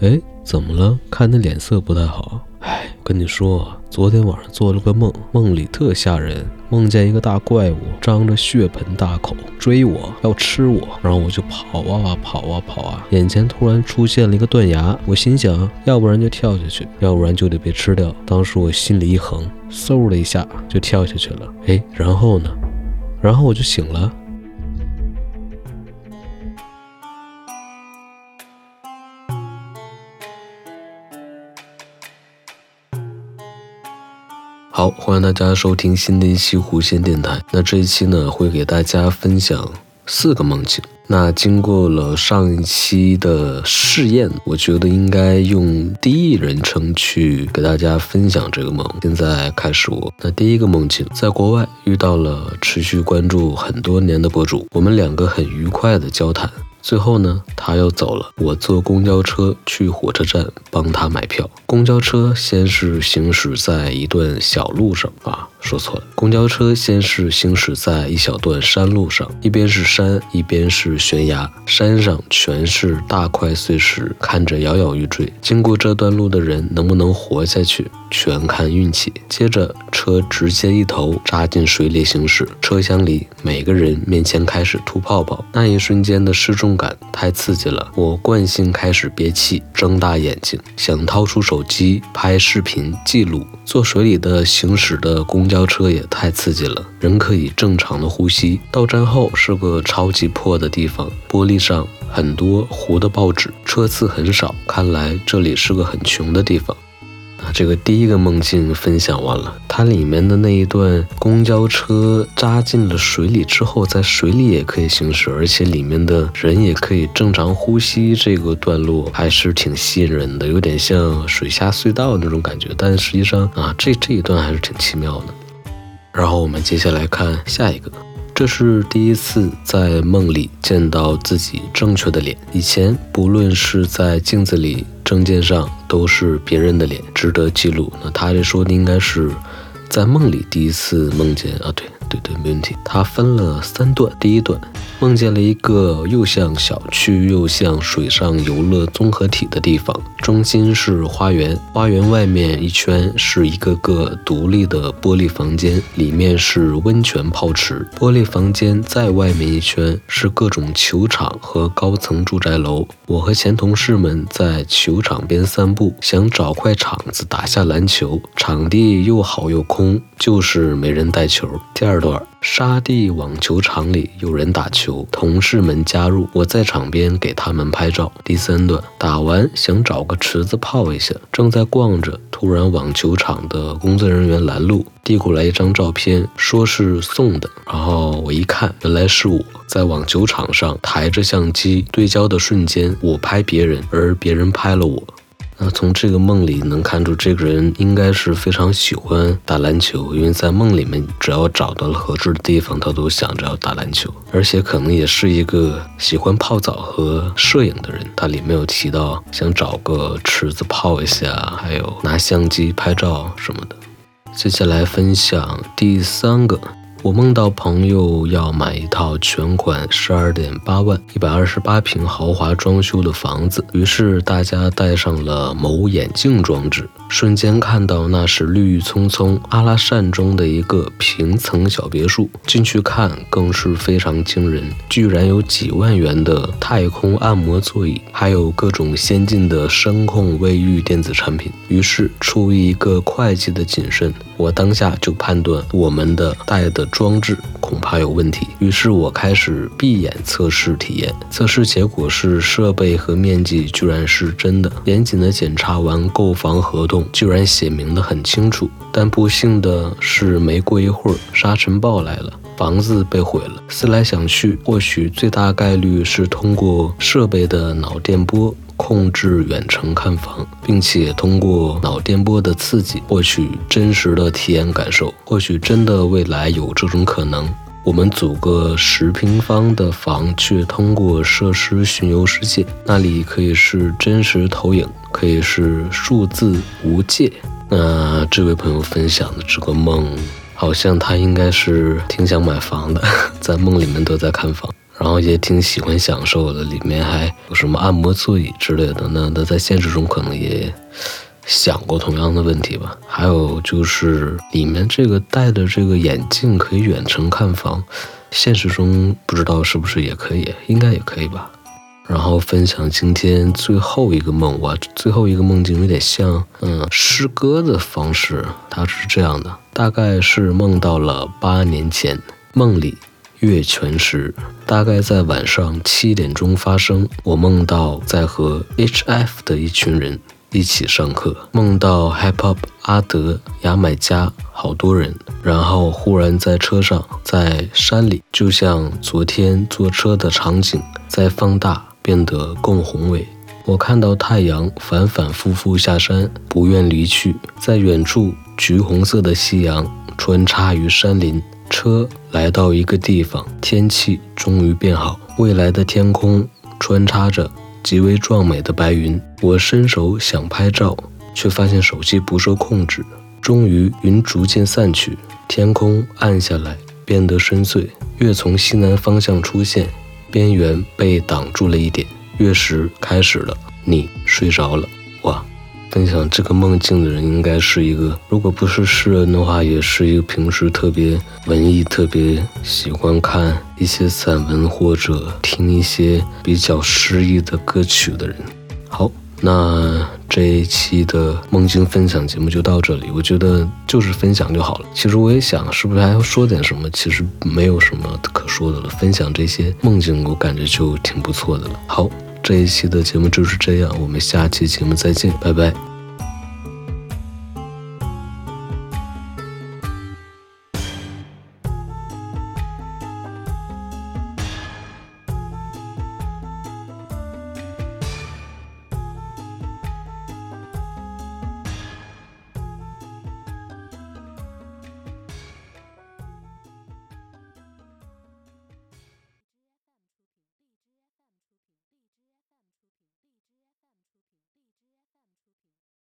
哎，怎么了？看你脸色不太好。哎，跟你说，昨天晚上做了个梦，梦里特吓人，梦见一个大怪物张着血盆大口追我，要吃我，然后我就跑啊跑啊跑啊，眼前突然出现了一个断崖，我心想，要不然就跳下去，要不然就得被吃掉。当时我心里一横，嗖的一下就跳下去了。哎，然后呢？然后我就醒了。好，欢迎大家收听新的一期弧线电台。那这一期呢，会给大家分享四个梦境。那经过了上一期的试验，我觉得应该用第一人称去给大家分享这个梦。现在开始我。那第一个梦境，在国外遇到了持续关注很多年的博主，我们两个很愉快的交谈。最后呢，他要走了。我坐公交车去火车站帮他买票。公交车先是行驶在一段小路上啊。说错了，公交车先是行驶在一小段山路上，一边是山，一边是悬崖，山上全是大块碎石，看着摇摇欲坠。经过这段路的人能不能活下去，全看运气。接着车直接一头扎进水里行驶，车厢里每个人面前开始吐泡泡，那一瞬间的失重感太刺激了，我惯性开始憋气，睁大眼睛想掏出手机拍视频记录。坐水里的行驶的公交公交车也太刺激了，人可以正常的呼吸。到站后是个超级破的地方，玻璃上很多糊的报纸，车次很少，看来这里是个很穷的地方。啊这个第一个梦境分享完了，它里面的那一段公交车扎进了水里之后，在水里也可以行驶，而且里面的人也可以正常呼吸，这个段落还是挺吸引人的，有点像水下隧道那种感觉。但实际上啊，这这一段还是挺奇妙的。然后我们接下来看下一个。这是第一次在梦里见到自己正确的脸。以前不论是在镜子里、证件上，都是别人的脸，值得记录。那他这说的应该是在梦里第一次梦见啊，对。对对，没问题。它分了三段，第一段梦见了一个又像小区又像水上游乐综合体的地方，中心是花园，花园外面一圈是一个个独立的玻璃房间，里面是温泉泡池。玻璃房间在外面一圈是各种球场和高层住宅楼。我和前同事们在球场边散步，想找块场子打下篮球，场地又好又空，就是没人带球。第二。段沙地网球场里有人打球，同事们加入，我在场边给他们拍照。第三段打完想找个池子泡一下，正在逛着，突然网球场的工作人员拦路，递过来一张照片，说是送的。然后我一看，原来是我在网球场上抬着相机对焦的瞬间，我拍别人，而别人拍了我。那从这个梦里能看出，这个人应该是非常喜欢打篮球，因为在梦里面，只要找到了合适的地方，他都想着要打篮球，而且可能也是一个喜欢泡澡和摄影的人。他里面有提到想找个池子泡一下，还有拿相机拍照什么的。接下来分享第三个。我梦到朋友要买一套全款十二点八万、一百二十八平豪华装修的房子，于是大家戴上了某眼镜装置，瞬间看到那是绿郁葱葱阿拉善中的一个平层小别墅。进去看更是非常惊人，居然有几万元的太空按摩座椅，还有各种先进的声控卫浴电子产品。于是出于一个会计的谨慎，我当下就判断我们的戴的。装置恐怕有问题，于是我开始闭眼测试体验。测试结果是设备和面积居然是真的。严谨的检查完购房合同，居然写明的很清楚。但不幸的是，没过一会儿，沙尘暴来了，房子被毁了。思来想去，或许最大概率是通过设备的脑电波。控制远程看房，并且通过脑电波的刺激获取真实的体验感受。或许真的未来有这种可能。我们组个十平方的房，却通过设施巡游世界，那里可以是真实投影，可以是数字无界。那这位朋友分享的这个梦，好像他应该是挺想买房的，在梦里面都在看房。然后也挺喜欢享受的，里面还有什么按摩座椅之类的。那那在现实中可能也想过同样的问题吧。还有就是里面这个戴的这个眼镜可以远程看房，现实中不知道是不是也可以，应该也可以吧。然后分享今天最后一个梦，哇，最后一个梦境有点像嗯诗歌的方式，它是这样的，大概是梦到了八年前，梦里。月全食大概在晚上七点钟发生。我梦到在和 HF 的一群人一起上课，梦到 Hip Hop 阿德牙买加好多人，然后忽然在车上，在山里，就像昨天坐车的场景在放大，变得更宏伟。我看到太阳反反复复下山，不愿离去，在远处，橘红色的夕阳穿插于山林。车来到一个地方，天气终于变好。未来的天空穿插着极为壮美的白云。我伸手想拍照，却发现手机不受控制。终于，云逐渐散去，天空暗下来，变得深邃。月从西南方向出现，边缘被挡住了一点。月食开始了，你睡着了。分享这个梦境的人应该是一个，如果不是诗人的话，也是一个平时特别文艺、特别喜欢看一些散文或者听一些比较诗意的歌曲的人。好，那这一期的梦境分享节目就到这里。我觉得就是分享就好了。其实我也想，是不是还要说点什么？其实没有什么可说的了。分享这些梦境，我感觉就挺不错的了。好。这一期的节目就是这样，我们下期节目再见，拜拜。